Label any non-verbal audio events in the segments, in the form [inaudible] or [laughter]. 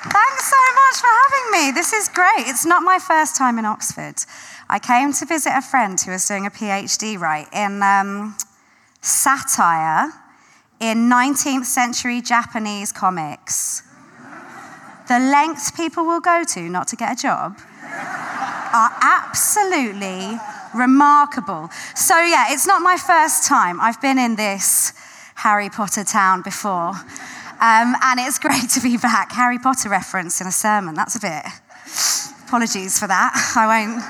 Thanks so much for having me. This is great. It's not my first time in Oxford. I came to visit a friend who was doing a PhD, right, in um, satire in 19th century Japanese comics. The lengths people will go to not to get a job are absolutely remarkable. So, yeah, it's not my first time. I've been in this Harry Potter town before. Um, and it's great to be back. Harry Potter reference in a sermon. That's a bit. Apologies for that. I won't.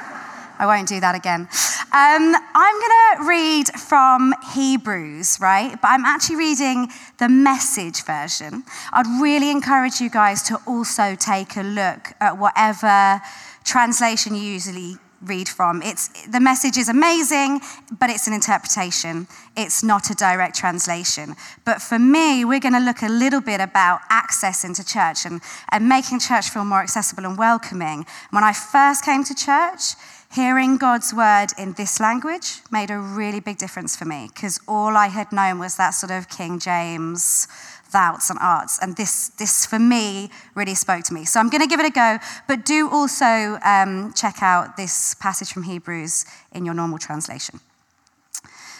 I won't do that again. Um, I'm going to read from Hebrews, right? But I'm actually reading the message version. I'd really encourage you guys to also take a look at whatever translation you usually read from. It's, the message is amazing, but it's an interpretation. It's not a direct translation. But for me, we're going to look a little bit about access into church and, and making church feel more accessible and welcoming. When I first came to church, hearing God's word in this language made a really big difference for me because all I had known was that sort of King James thoughts and arts. And this, this for me, really spoke to me. So I'm going to give it a go, but do also um, check out this passage from Hebrews in your normal translation.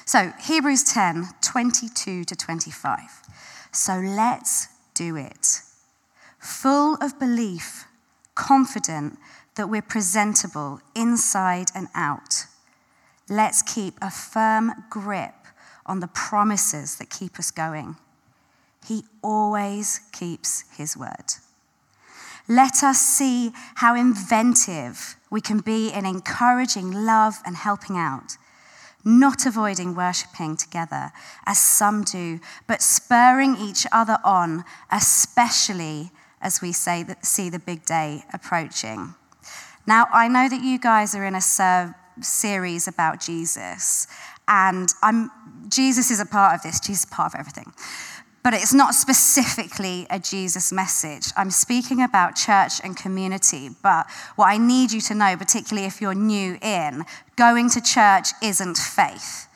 So, Hebrews 10 22 to 25. So let's do it. Full of belief, confident that we're presentable inside and out. Let's keep a firm grip on the promises that keep us going. He always keeps his word. Let us see how inventive we can be in encouraging love and helping out, not avoiding worshipping together as some do, but spurring each other on, especially as we say that, see the big day approaching. Now, I know that you guys are in a ser- series about Jesus, and I'm, Jesus is a part of this, Jesus is part of everything but it's not specifically a Jesus message. I'm speaking about church and community, but what I need you to know, particularly if you're new in, going to church isn't faith.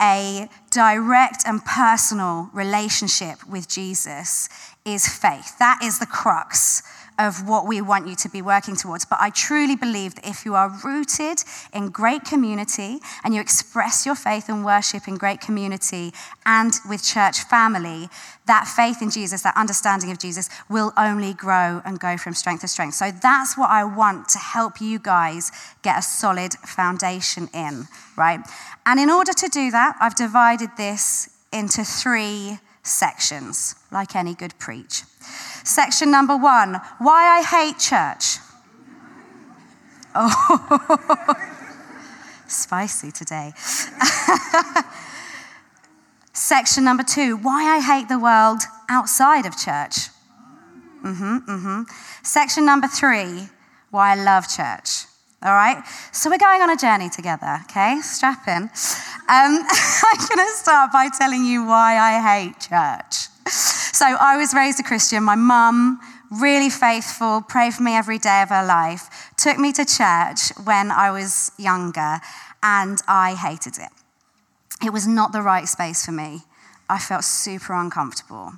A direct and personal relationship with Jesus is faith. That is the crux of what we want you to be working towards. But I truly believe that if you are rooted in great community and you express your faith and worship in great community and with church family, that faith in Jesus, that understanding of Jesus, will only grow and go from strength to strength. So that's what I want to help you guys get a solid foundation in, right? And in order to do that, I've divided this into three sections, like any good preach. Section number one why I hate church. Oh, [laughs] spicy today. [laughs] Section number two why I hate the world outside of church. Mm-hmm, mm-hmm. Section number three why I love church. All right? So we're going on a journey together, okay? Strap in. Um, [laughs] I'm going to start by telling you why I hate church. So I was raised a Christian. My mum, really faithful, prayed for me every day of her life, took me to church when I was younger, and I hated it. It was not the right space for me. I felt super uncomfortable,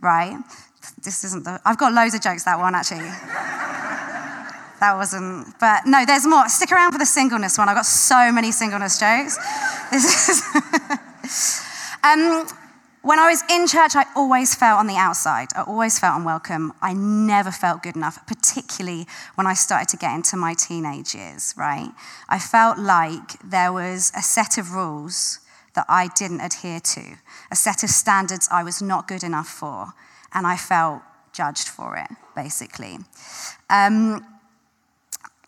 right? This isn't the, I've got loads of jokes, that one actually. that wasn't, but no, there's more. Stick around for the singleness one. I've got so many singleness jokes. This is. [laughs] um, when I was in church, I always felt on the outside. I always felt unwelcome. I never felt good enough, particularly when I started to get into my teenage years, right? I felt like there was a set of rules that I didn't adhere to, a set of standards I was not good enough for, and I felt judged for it, basically. Um,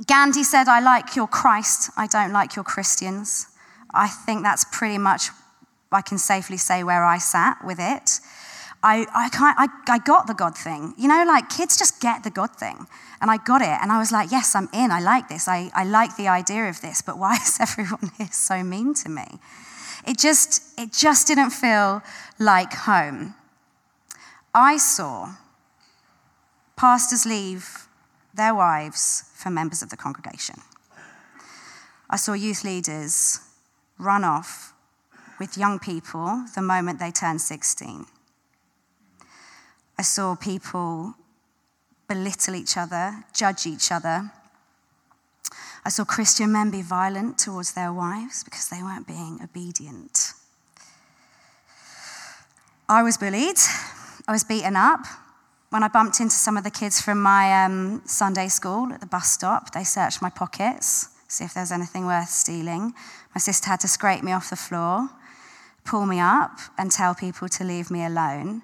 Gandhi said, I like your Christ, I don't like your Christians. I think that's pretty much I can safely say where I sat with it. I, I, I, I got the God thing. You know, like kids just get the God thing. And I got it. And I was like, yes, I'm in. I like this. I, I like the idea of this. But why [laughs] is everyone here so mean to me? It just, it just didn't feel like home. I saw pastors leave their wives for members of the congregation. I saw youth leaders run off with young people the moment they turned 16. I saw people belittle each other, judge each other. I saw Christian men be violent towards their wives because they weren't being obedient. I was bullied. I was beaten up. When I bumped into some of the kids from my um, Sunday school at the bus stop, they searched my pockets, see if there was anything worth stealing. My sister had to scrape me off the floor, pull me up, and tell people to leave me alone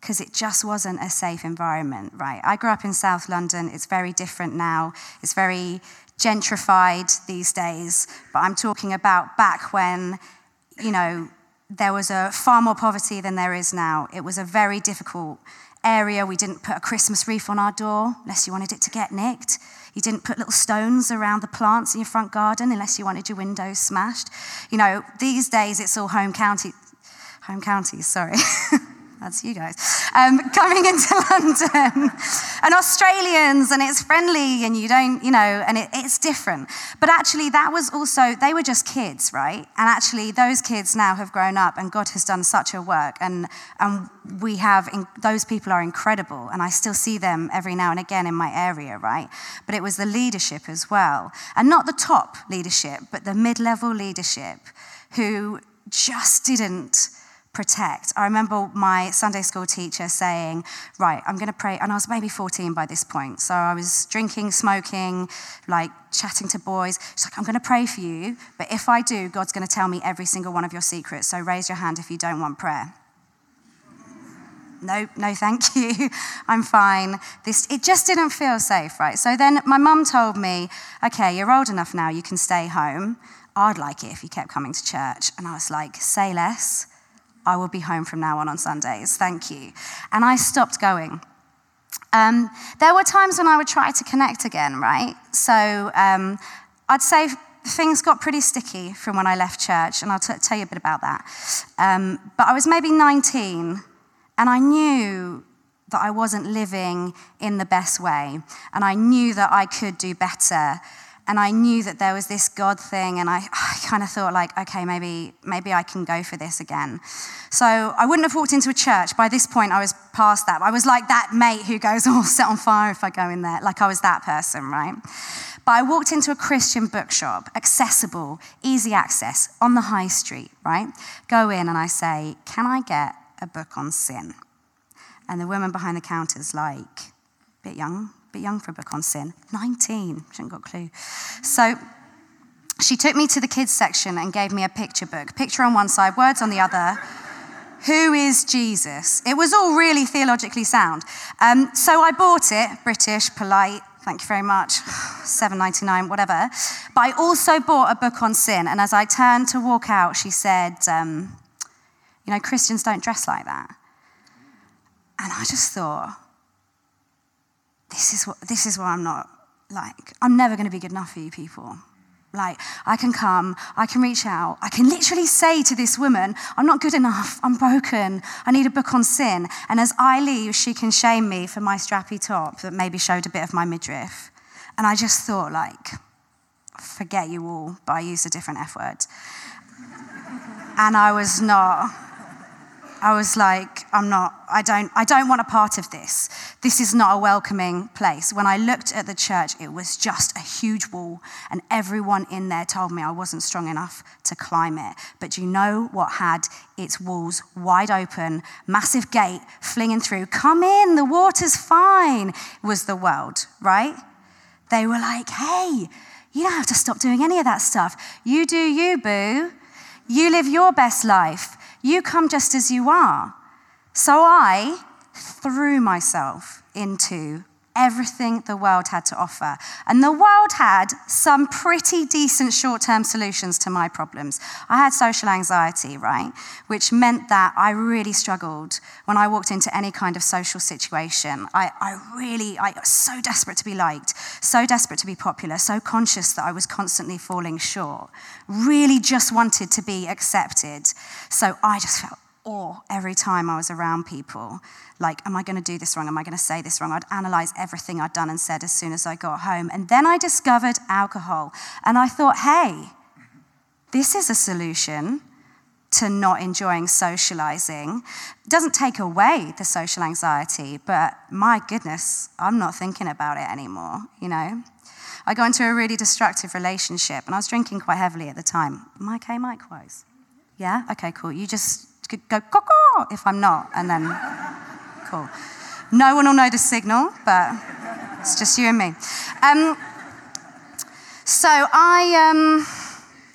because it just wasn't a safe environment, right? I grew up in South London. It's very different now. It's very gentrified these days, but I'm talking about back when, you know, there was a far more poverty than there is now. It was a very difficult area. We didn't put a Christmas wreath on our door unless you wanted it to get nicked. You didn't put little stones around the plants in your front garden unless you wanted your windows smashed. You know, these days it's all home county, home counties, sorry. [laughs] That's you guys. Um, coming into [laughs] London and Australians, and it's friendly, and you don't, you know, and it, it's different. But actually, that was also, they were just kids, right? And actually, those kids now have grown up, and God has done such a work. And, and we have, in, those people are incredible, and I still see them every now and again in my area, right? But it was the leadership as well. And not the top leadership, but the mid level leadership who just didn't protect. I remember my Sunday school teacher saying, Right, I'm going to pray. And I was maybe 14 by this point. So I was drinking, smoking, like chatting to boys. She's like, I'm going to pray for you. But if I do, God's going to tell me every single one of your secrets. So raise your hand if you don't want prayer. No, no, thank [laughs] you. I'm fine. This, it just didn't feel safe, right? So then my mum told me, okay, you're old enough now, you can stay home. I'd like it if you kept coming to church. And I was like, say less. I will be home from now on on Sundays. Thank you. And I stopped going. Um, there were times when I would try to connect again, right? So um, I'd say things got pretty sticky from when I left church, and I'll t- tell you a bit about that. Um, but I was maybe 19, and I knew that I wasn't living in the best way, and I knew that I could do better and I knew that there was this God thing, and I, I kind of thought like, okay, maybe maybe I can go for this again. So I wouldn't have walked into a church. By this point, I was past that. I was like that mate who goes, [laughs] "Oh, set on fire if I go in there." Like I was that person, right? But I walked into a Christian bookshop, accessible, easy access, on the high street, right? Go in and I say, "Can I get a book on sin?" And the woman behind the counter is like, a "Bit young, bit young for a book on sin. 19, she hadn't got a clue. So she took me to the kids section and gave me a picture book. Picture on one side, words on the other. Who is Jesus? It was all really theologically sound. Um, so I bought it, British, polite, thank you very much, [sighs] 7.99, whatever. But I also bought a book on sin, and as I turned to walk out, she said, um, "You know, Christians don't dress like that." And I just thought, this is what this is what I'm not like. I'm never going to be good enough for you people. Like, I can come, I can reach out, I can literally say to this woman, I'm not good enough, I'm broken, I need a book on sin. And as I leave, she can shame me for my strappy top that maybe showed a bit of my midriff. And I just thought, like, forget you all, but I used a different F word. and I was not I was like, I'm not, I don't, I don't want a part of this. This is not a welcoming place. When I looked at the church, it was just a huge wall, and everyone in there told me I wasn't strong enough to climb it. But you know what had its walls wide open, massive gate flinging through? Come in, the water's fine, was the world, right? They were like, hey, you don't have to stop doing any of that stuff. You do you, boo. You live your best life. You come just as you are. So I threw myself into everything the world had to offer. And the world had some pretty decent short term solutions to my problems. I had social anxiety, right? Which meant that I really struggled when I walked into any kind of social situation. I, I really, I was so desperate to be liked, so desperate to be popular, so conscious that I was constantly falling short. Really just wanted to be accepted. So I just felt awe every time I was around people. Like, am I going to do this wrong? Am I going to say this wrong? I'd analyze everything I'd done and said as soon as I got home. And then I discovered alcohol. And I thought, hey, this is a solution. to not enjoying socializing. It doesn't take away the social anxiety, but my goodness, I'm not thinking about it anymore, you know? I got into a really destructive relationship and I was drinking quite heavily at the time. Am I okay, Mike Wise? Yeah? Okay, cool. You just go, caw if I'm not, and then, cool. No one will know the signal, but it's just you and me. Um, so I um,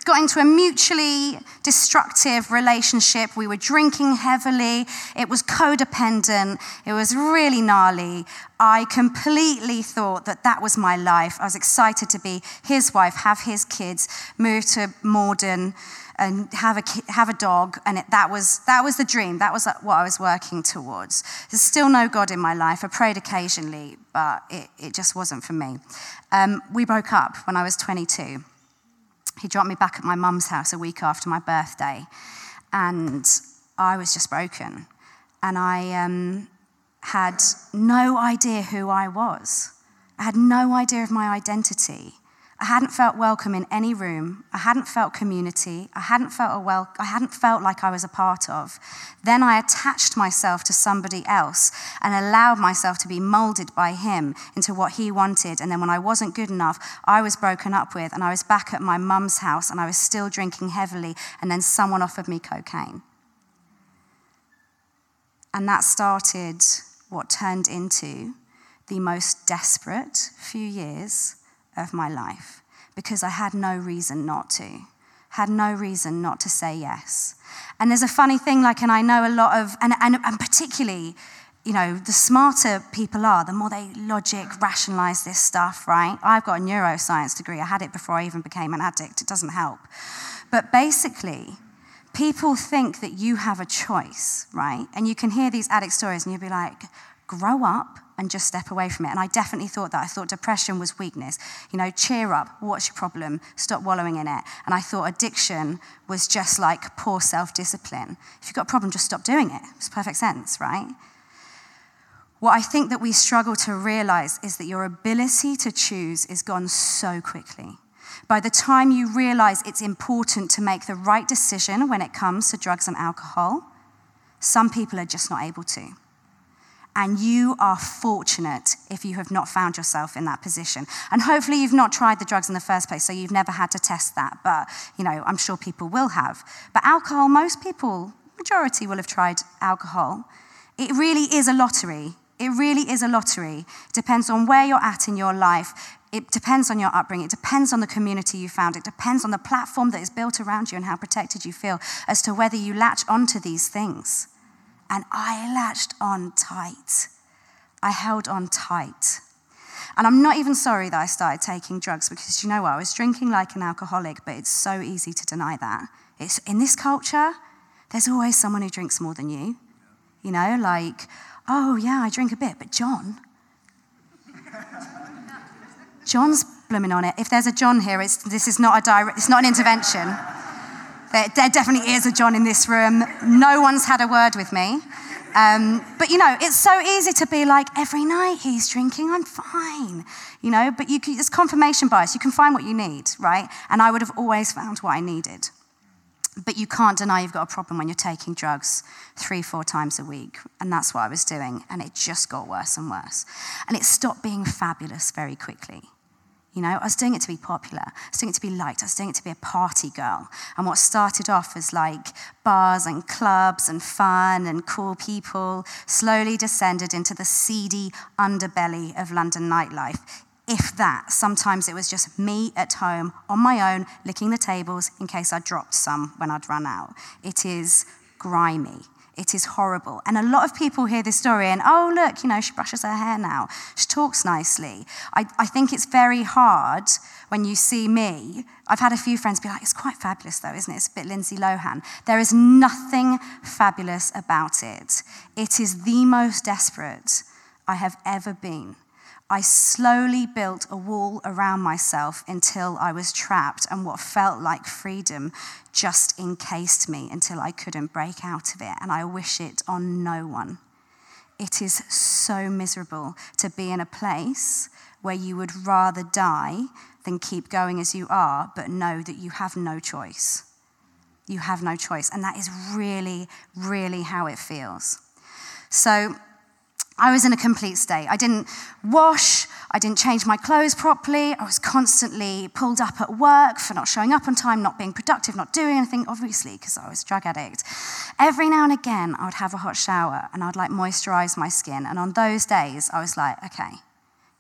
got into a mutually destructive relationship. We were drinking heavily. It was codependent. It was really gnarly. I completely thought that that was my life. I was excited to be his wife, have his kids, move to Morden and have a, have a dog. And it, that, was, that was the dream. That was what I was working towards. There's still no God in my life. I prayed occasionally, but it, it just wasn't for me. Um, we broke up when I was 22. He dropped me back at my mum's house a week after my birthday. And I was just broken. And I um, had no idea who I was. I had no idea of my identity. I hadn't felt welcome in any room. I hadn't felt community. I hadn't felt a wel- I hadn't felt like I was a part of. Then I attached myself to somebody else and allowed myself to be molded by him into what he wanted. And then when I wasn't good enough, I was broken up with and I was back at my mum's house and I was still drinking heavily and then someone offered me cocaine. And that started what turned into the most desperate few years of my life because I had no reason not to, had no reason not to say yes. And there's a funny thing, like, and I know a lot of, and, and, and particularly, you know, the smarter people are, the more they logic, rationalize this stuff, right? I've got a neuroscience degree. I had it before I even became an addict. It doesn't help. But basically, people think that you have a choice, right? And you can hear these addict stories and you'll be like, grow up and just step away from it. And I definitely thought that. I thought depression was weakness. You know, cheer up, what's your problem? Stop wallowing in it. And I thought addiction was just like poor self discipline. If you've got a problem, just stop doing it. It's perfect sense, right? What I think that we struggle to realize is that your ability to choose is gone so quickly. By the time you realize it's important to make the right decision when it comes to drugs and alcohol, some people are just not able to. And you are fortunate if you have not found yourself in that position. And hopefully you've not tried the drugs in the first place, so you've never had to test that. But, you know, I'm sure people will have. But alcohol, most people, majority will have tried alcohol. It really is a lottery. It really is a lottery. It depends on where you're at in your life. It depends on your upbringing. It depends on the community you found. It depends on the platform that is built around you and how protected you feel as to whether you latch onto these things. And I latched on tight. I held on tight. And I'm not even sorry that I started taking drugs because you know what? I was drinking like an alcoholic, but it's so easy to deny that. It's in this culture, there's always someone who drinks more than you. You know, like, oh yeah, I drink a bit, but John. [laughs] John's blooming on it. If there's a John here, it's, this is not a direct, it's not an intervention. There, there, definitely is a John in this room. No one's had a word with me. Um, but you know, it's so easy to be like, every night he's drinking, I'm fine. You know, but you can, it's confirmation bias. You can find what you need, right? And I would have always found what I needed. But you can't deny you've got a problem when you're taking drugs three, four times a week. And that's what I was doing. And it just got worse and worse. And it stopped being fabulous very quickly. You know, I was doing it to be popular. I was doing it to be liked. I was doing it to be a party girl. And what started off as like bars and clubs and fun and cool people slowly descended into the seedy underbelly of London nightlife. If that, sometimes it was just me at home on my own, licking the tables in case I dropped some when I'd run out. It is grimy. It is horrible. And a lot of people hear this story and, oh, look, you know, she brushes her hair now. She talks nicely. I, I think it's very hard when you see me. I've had a few friends be like, it's quite fabulous though, isn't it? It's a bit Lindsay Lohan. There is nothing fabulous about it. It is the most desperate I have ever been. I slowly built a wall around myself until I was trapped, and what felt like freedom just encased me until I couldn't break out of it. And I wish it on no one. It is so miserable to be in a place where you would rather die than keep going as you are, but know that you have no choice. You have no choice. And that is really, really how it feels. So I was in a complete state. I didn't wash, I didn't change my clothes properly. I was constantly pulled up at work for not showing up on time, not being productive, not doing anything, obviously, because I was a drug addict. Every now and again, I would have a hot shower and I'd like moisturize my skin. And on those days, I was like, okay,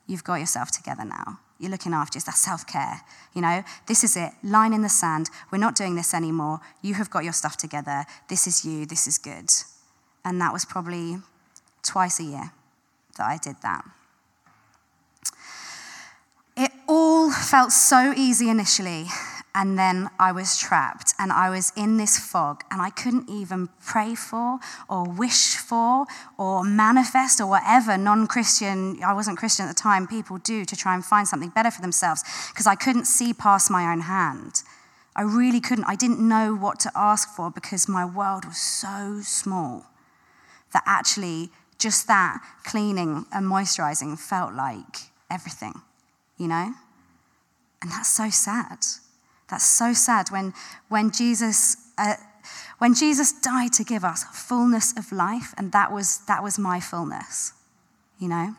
you've got yourself together now. You're looking after yourself. That's self care. You know, this is it. Line in the sand. We're not doing this anymore. You have got your stuff together. This is you. This is good. And that was probably twice a year that I did that. It all felt so easy initially, and then I was trapped and I was in this fog, and I couldn't even pray for or wish for or manifest or whatever non Christian, I wasn't Christian at the time, people do to try and find something better for themselves because I couldn't see past my own hand. I really couldn't. I didn't know what to ask for because my world was so small that actually just that cleaning and moisturizing felt like everything, you know? And that's so sad. That's so sad when, when Jesus. Uh, when Jesus died to give us fullness of life, and that was, that was my fullness, you know?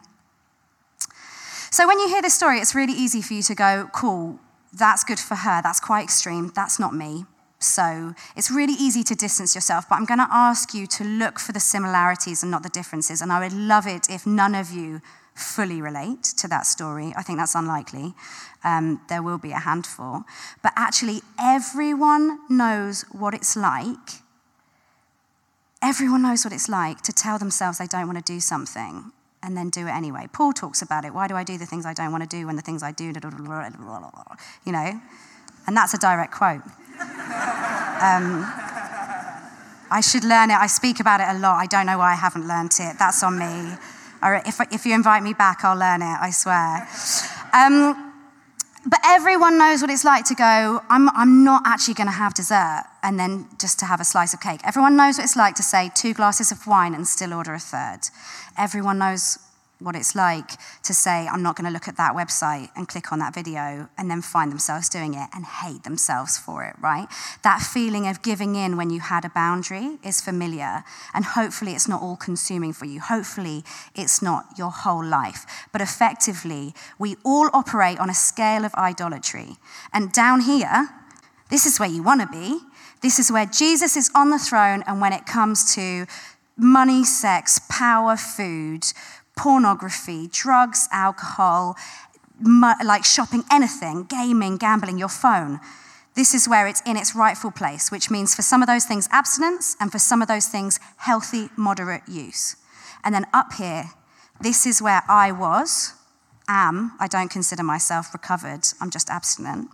So when you hear this story, it's really easy for you to go, cool, that's good for her, that's quite extreme, that's not me. So it's really easy to distance yourself, but I'm going to ask you to look for the similarities and not the differences. And I would love it if none of you fully relate to that story. I think that's unlikely. Um, there will be a handful. But actually, everyone knows what it's like. Everyone knows what it's like to tell themselves they don't want to do something and then do it anyway. Paul talks about it. Why do I do the things I don't want to do when the things I do, you know? And that's a direct quote. [laughs] Um, I should learn it. I speak about it a lot. I don't know why I haven't learned it. That's on me. If, if you invite me back, I'll learn it, I swear. Um, but everyone knows what it's like to go, I'm, I'm not actually going to have dessert and then just to have a slice of cake. Everyone knows what it's like to say two glasses of wine and still order a third. Everyone knows what it's like to say, I'm not going to look at that website and click on that video and then find themselves doing it and hate themselves for it, right? That feeling of giving in when you had a boundary is familiar. And hopefully it's not all consuming for you. Hopefully it's not your whole life. But effectively, we all operate on a scale of idolatry. And down here, this is where you want to be. This is where Jesus is on the throne. And when it comes to money, sex, power, food, pornography, drugs, alcohol, like shopping, anything, gaming, gambling, your phone. This is where it's in its rightful place, which means for some of those things, abstinence, and for some of those things, healthy, moderate use. And then up here, this is where I was, am, I don't consider myself recovered, I'm just abstinent,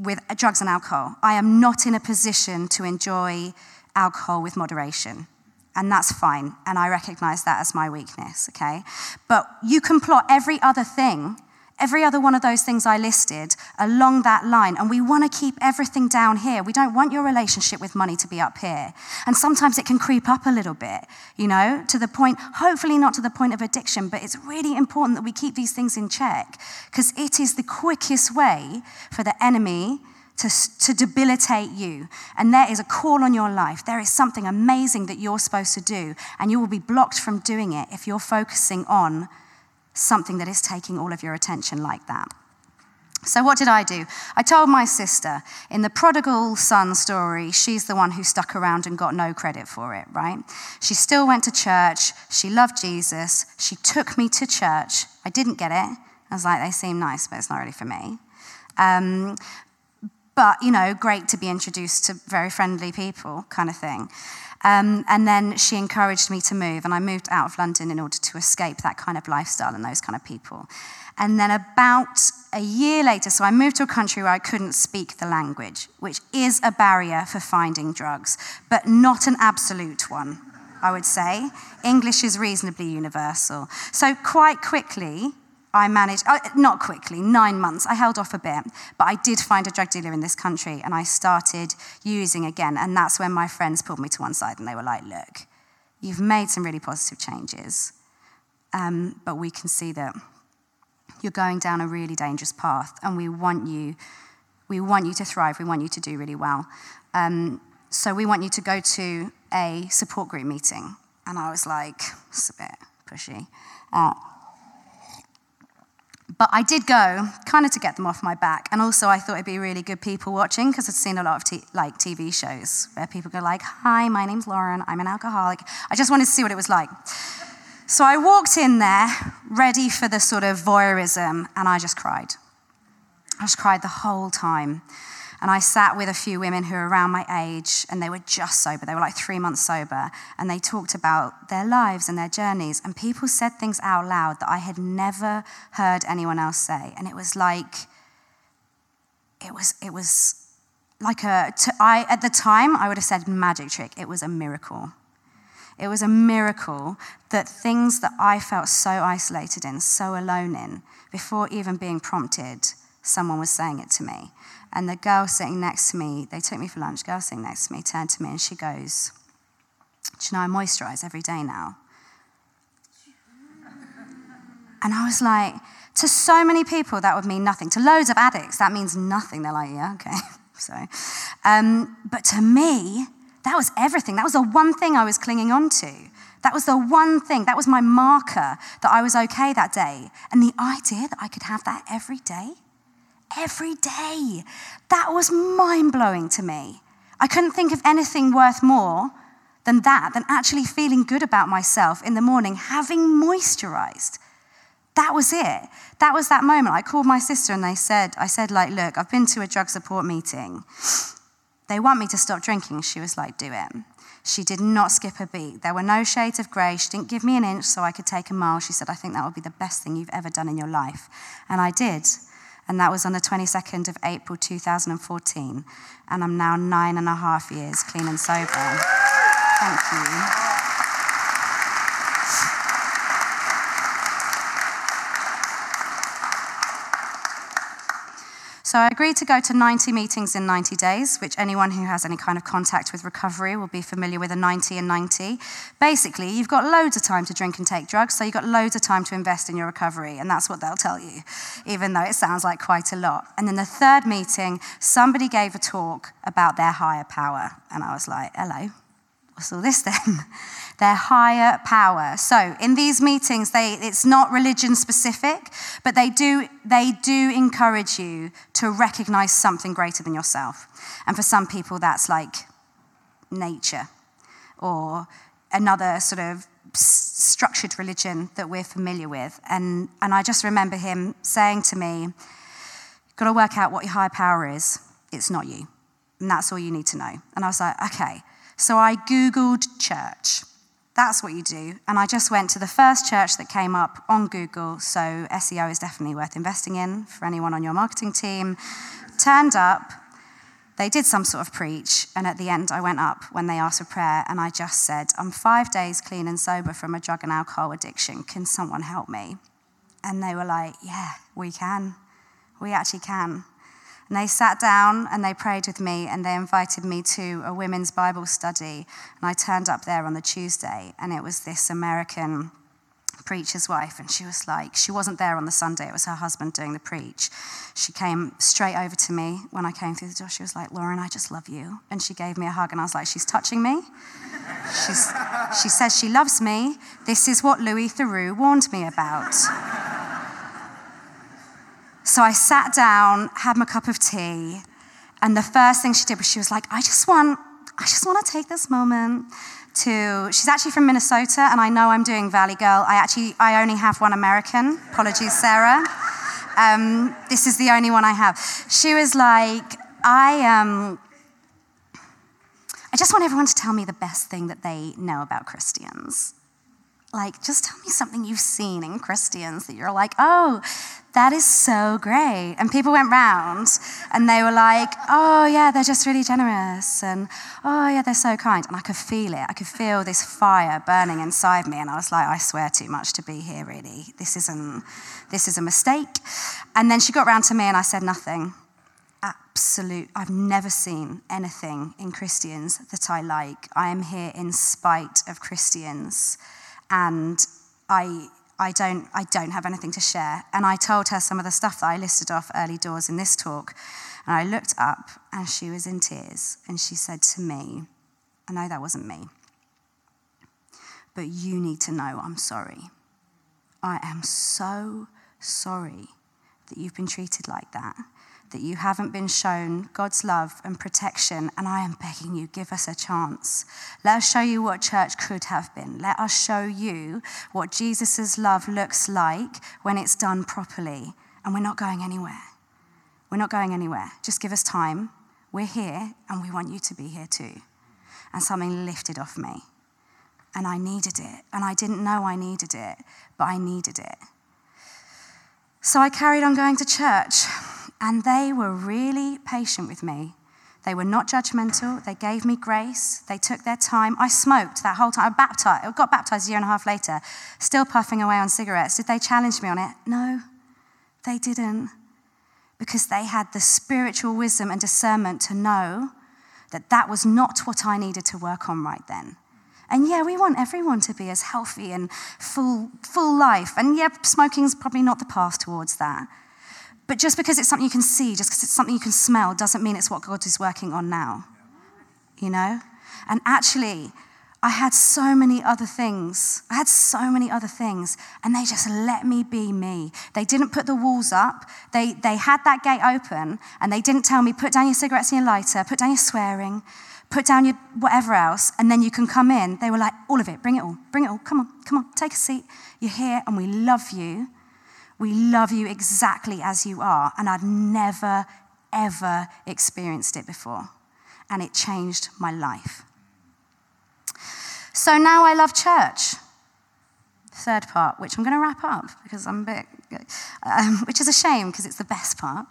with drugs and alcohol. I am not in a position to enjoy alcohol with moderation and that's fine. And I recognize that as my weakness, okay? But you can plot every other thing, every other one of those things I listed along that line. And we want to keep everything down here. We don't want your relationship with money to be up here. And sometimes it can creep up a little bit, you know, to the point, hopefully not to the point of addiction, but it's really important that we keep these things in check because it is the quickest way for the enemy to, to debilitate you. And there is a call on your life. There is something amazing that you're supposed to do, and you will be blocked from doing it if you're focusing on something that is taking all of your attention like that. So, what did I do? I told my sister in the prodigal son story, she's the one who stuck around and got no credit for it, right? She still went to church. She loved Jesus. She took me to church. I didn't get it. I was like, they seem nice, but it's not really for me. Um, but, you know, great to be introduced to very friendly people, kind of thing. Um, and then she encouraged me to move, and I moved out of London in order to escape that kind of lifestyle and those kind of people. And then about a year later, so I moved to a country where I couldn't speak the language, which is a barrier for finding drugs, but not an absolute one, I would say. English is reasonably universal. So quite quickly, I managed, uh, not quickly, nine months. I held off a bit, but I did find a drug dealer in this country and I started using again. And that's when my friends pulled me to one side and they were like, look, you've made some really positive changes, um, but we can see that you're going down a really dangerous path and we want you, we want you to thrive, we want you to do really well. Um, so we want you to go to a support group meeting. And I was like, it's a bit pushy. Uh, but I did go, kind of to get them off my back. And also, I thought it'd be really good people watching because I'd seen a lot of t- like TV shows where people go like, "Hi, my name's Lauren. I'm an alcoholic." I just wanted to see what it was like. So I walked in there, ready for the sort of voyeurism, and I just cried. I just cried the whole time. And I sat with a few women who were around my age, and they were just sober. They were like three months sober. And they talked about their lives and their journeys. And people said things out loud that I had never heard anyone else say. And it was like, it was, it was like a, to, I, at the time, I would have said magic trick. It was a miracle. It was a miracle that things that I felt so isolated in, so alone in, before even being prompted, someone was saying it to me. And the girl sitting next to me, they took me for lunch, girl sitting next to me turned to me and she goes, Do you know I moisturize every day now? And I was like, to so many people, that would mean nothing. To loads of addicts, that means nothing. They're like, yeah, okay. [laughs] so, um, but to me, that was everything. That was the one thing I was clinging on to. That was the one thing. That was my marker that I was okay that day. And the idea that I could have that every day every day. That was mind blowing to me. I couldn't think of anything worth more than that, than actually feeling good about myself in the morning, having moisturized. That was it. That was that moment. I called my sister and they said, I said, like, look, I've been to a drug support meeting. They want me to stop drinking. She was like, do it. She did not skip a beat. There were no shades of grey. She didn't give me an inch so I could take a mile. She said, I think that would be the best thing you've ever done in your life. And I did and that was on the 22nd of April 2014. And I'm now nine and a half years clean and sober. Thank you. So I agreed to go to 90 meetings in 90 days, which anyone who has any kind of contact with recovery will be familiar with a 90 and 90. Basically, you've got loads of time to drink and take drugs, so you've got loads of time to invest in your recovery, and that's what they'll tell you, even though it sounds like quite a lot. And then the third meeting, somebody gave a talk about their higher power, and I was like, hello, what's all this then? [laughs] their higher power. So in these meetings, they, it's not religion specific, but they do, they do encourage you to recognize something greater than yourself. And for some people, that's like nature or another sort of structured religion that we're familiar with. And, and I just remember him saying to me, "You've Got to work out what your higher power is. It's not you. And that's all you need to know. And I was like, Okay. So I Googled church. That's what you do. And I just went to the first church that came up on Google. So SEO is definitely worth investing in for anyone on your marketing team. Turned up. They did some sort of preach. And at the end, I went up when they asked for prayer. And I just said, I'm five days clean and sober from a drug and alcohol addiction. Can someone help me? And they were like, Yeah, we can. We actually can. And they sat down and they prayed with me and they invited me to a women's Bible study. And I turned up there on the Tuesday and it was this American preacher's wife. And she was like, she wasn't there on the Sunday, it was her husband doing the preach. She came straight over to me when I came through the door. She was like, Lauren, I just love you. And she gave me a hug and I was like, she's touching me. She's, she says she loves me. This is what Louis Theroux warned me about. So I sat down, had my cup of tea, and the first thing she did was she was like, I just want, I just want to take this moment to, she's actually from Minnesota, and I know I'm doing Valley Girl. I actually, I only have one American. Apologies, Sarah. Um, this is the only one I have. She was like, I, um, I just want everyone to tell me the best thing that they know about Christians. Like, just tell me something you've seen in Christians that you're like, oh, that is so great. And people went round and they were like, oh, yeah, they're just really generous. And oh, yeah, they're so kind. And I could feel it. I could feel this fire burning inside me. And I was like, I swear too much to be here, really. This isn't, this is a mistake. And then she got round to me and I said nothing. Absolute. I've never seen anything in Christians that I like. I am here in spite of Christians and I, I, don't, I don't have anything to share. And I told her some of the stuff that I listed off early doors in this talk. And I looked up and she was in tears and she said to me, I know that wasn't me, but you need to know I'm sorry. I am so sorry that you've been treated like that, that you haven't been shown God's love and protection, and I am begging you, give us a chance. Let us show you what church could have been. Let us show you what Jesus' love looks like when it's done properly, and we're not going anywhere. We're not going anywhere. Just give us time. We're here, and we want you to be here too. And something lifted off me. And I needed it. And I didn't know I needed it, but I needed it. So I carried on going to church, and they were really patient with me. They were not judgmental. They gave me grace. They took their time. I smoked that whole time. I, baptized, I got baptized a year and a half later, still puffing away on cigarettes. Did they challenge me on it? No, they didn't because they had the spiritual wisdom and discernment to know that that was not what I needed to work on right then. And yeah, we want everyone to be as healthy and full, full life. And yeah, smoking's probably not the path towards that. But just because it's something you can see, just because it's something you can smell, doesn't mean it's what God is working on now. You know? And actually, I had so many other things. I had so many other things, and they just let me be me. They didn't put the walls up. They, they had that gate open, and they didn't tell me, put down your cigarettes and your lighter, put down your swearing, put down your whatever else, and then you can come in. They were like, all of it, bring it all, bring it all. Come on, come on, take a seat. You're here, and we love you. We love you exactly as you are. And I'd never, ever experienced it before. And it changed my life. So now I love church. Third part, which I'm going to wrap up because I'm a bit, um, which is a shame because it's the best part.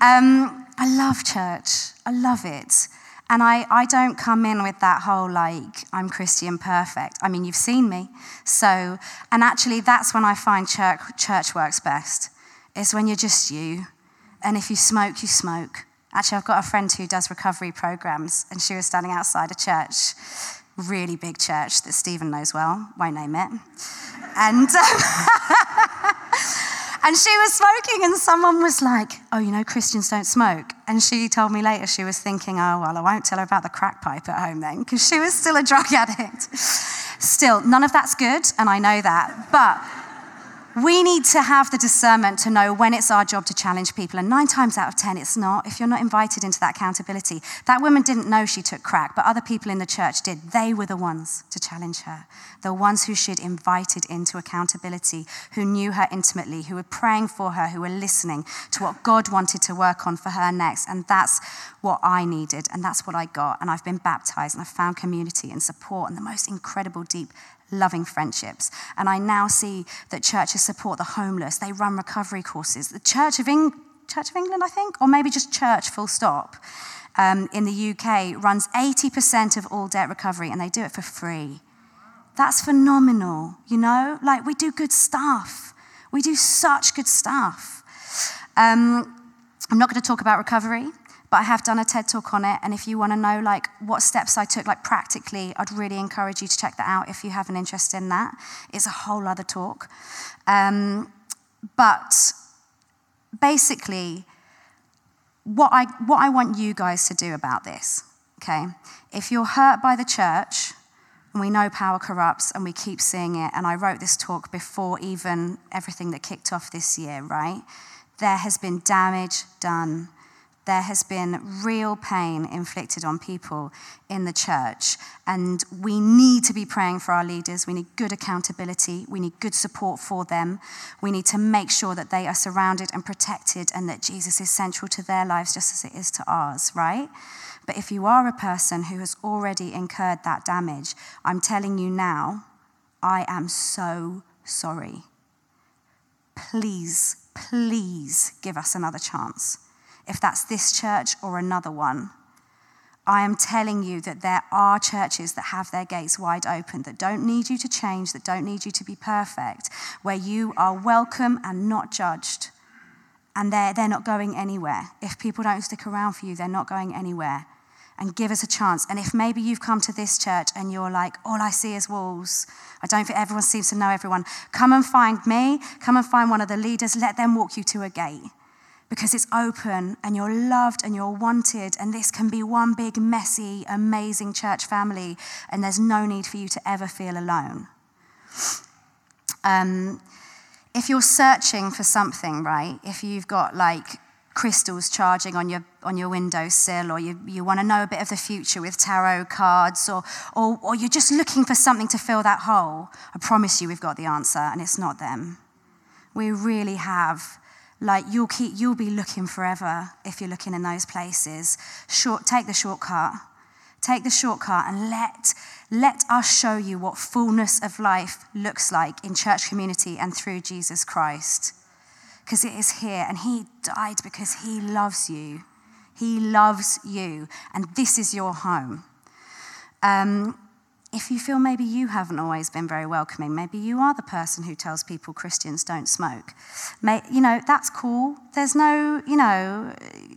Um, I love church. I love it. And I, I don't come in with that whole like, I'm Christian perfect. I mean, you've seen me. So, and actually, that's when I find church, church works best, is when you're just you. And if you smoke, you smoke. Actually, I've got a friend who does recovery programs, and she was standing outside a church really big church that Stephen knows well, won't name it. And, [laughs] um, and she was smoking, and someone was like, Oh, you know, Christians don't smoke. And she told me later she was thinking, Oh, well, I won't tell her about the crack pipe at home then, because she was still a drug [laughs] addict. Still, none of that's good, and I know that. But we need to have the discernment to know when it's our job to challenge people. And nine times out of 10, it's not. If you're not invited into that accountability, that woman didn't know she took crack, but other people in the church did. They were the ones to challenge her, the ones who she'd invited into accountability, who knew her intimately, who were praying for her, who were listening to what God wanted to work on for her next. And that's what I needed, and that's what I got. And I've been baptized, and I've found community and support and the most incredible, deep loving friendships. And I now see that churches support the homeless. They run recovery courses. The Church of, Eng- church of England, I think, or maybe just church full stop, um, in the UK runs 80% of all debt recovery and they do it for free. That's phenomenal, you know? Like, we do good stuff. We do such good stuff. Um, I'm not going to talk about recovery but I have done a TED talk on it. And if you want to know like what steps I took, like practically, I'd really encourage you to check that out if you have an interest in that. It's a whole other talk. Um, but basically, what I, what I want you guys to do about this, okay? If you're hurt by the church, and we know power corrupts and we keep seeing it, and I wrote this talk before even everything that kicked off this year, right? There has been damage done there has been real pain inflicted on people in the church. And we need to be praying for our leaders. We need good accountability. We need good support for them. We need to make sure that they are surrounded and protected and that Jesus is central to their lives just as it is to ours, right? But if you are a person who has already incurred that damage, I'm telling you now, I am so sorry. Please, please give us another chance if that's this church or another one. I am telling you that there are churches that have their gates wide open, that don't need you to change, that don't need you to be perfect, where you are welcome and not judged. And they're, they're not going anywhere. If people don't stick around for you, they're not going anywhere. And give us a chance. And if maybe you've come to this church and you're like, all I see is walls, I don't think everyone seems to know everyone, come and find me, come and find one of the leaders, let them walk you to a gate because it's open and you're loved and you're wanted, and this can be one big, messy, amazing church family, and there's no need for you to ever feel alone. Um, if you're searching for something, right, if you've got like crystals charging on your on your windowsill or you, you want to know a bit of the future with tarot cards or, or or you're just looking for something to fill that hole i promise you we've got the answer and it's not them we really have like you'll keep you'll be looking forever if you're looking in those places. Short take the shortcut. Take the shortcut and let let us show you what fullness of life looks like in church community and through jesus christ. Because it is here and he died because he loves you. He loves you. And this is your home. Um, if you feel maybe you haven't always been very welcoming, maybe you are the person who tells people Christians don't smoke. May, you know, that's cool. There's no, you know,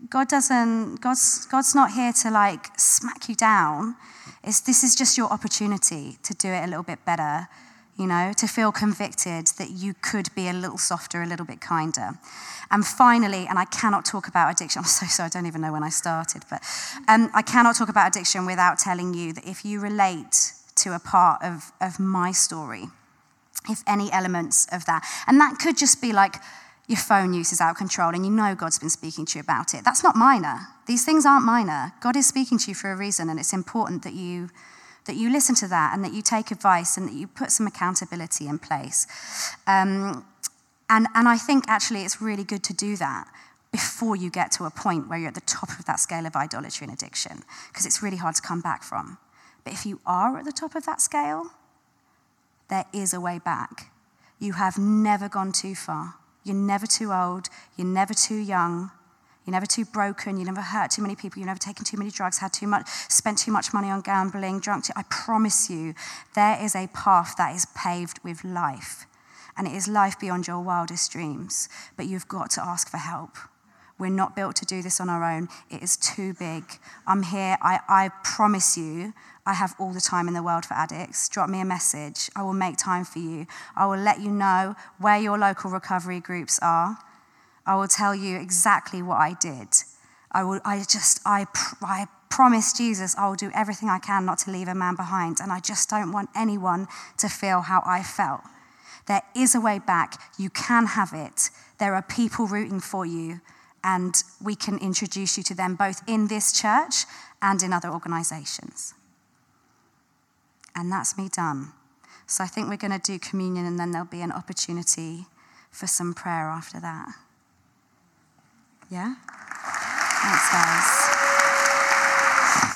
God doesn't, God's, God's not here to like smack you down. It's, this is just your opportunity to do it a little bit better, you know, to feel convicted that you could be a little softer, a little bit kinder. And finally, and I cannot talk about addiction, [laughs] I'm so sorry, I don't even know when I started, but um, I cannot talk about addiction without telling you that if you relate to a part of, of my story, if any elements of that. And that could just be like your phone use is out of control and you know God's been speaking to you about it. That's not minor. These things aren't minor. God is speaking to you for a reason, and it's important that you that you listen to that and that you take advice and that you put some accountability in place. Um, and, and I think actually it's really good to do that before you get to a point where you're at the top of that scale of idolatry and addiction, because it's really hard to come back from. But if you are at the top of that scale, there is a way back. You have never gone too far. You're never too old. You're never too young. You're never too broken. You never hurt too many people. You've never taken too many drugs, had too much, spent too much money on gambling, drunk. Too, I promise you, there is a path that is paved with life. And it is life beyond your wildest dreams. But you've got to ask for help. We're not built to do this on our own. It is too big. I'm here. I, I promise you, I have all the time in the world for addicts. Drop me a message. I will make time for you. I will let you know where your local recovery groups are. I will tell you exactly what I did. I will, I just, I, I promise Jesus I will do everything I can not to leave a man behind. And I just don't want anyone to feel how I felt. There is a way back. You can have it. There are people rooting for you. And we can introduce you to them both in this church and in other organizations. And that's me done. So I think we're going to do communion and then there'll be an opportunity for some prayer after that. Yeah? Thanks, guys.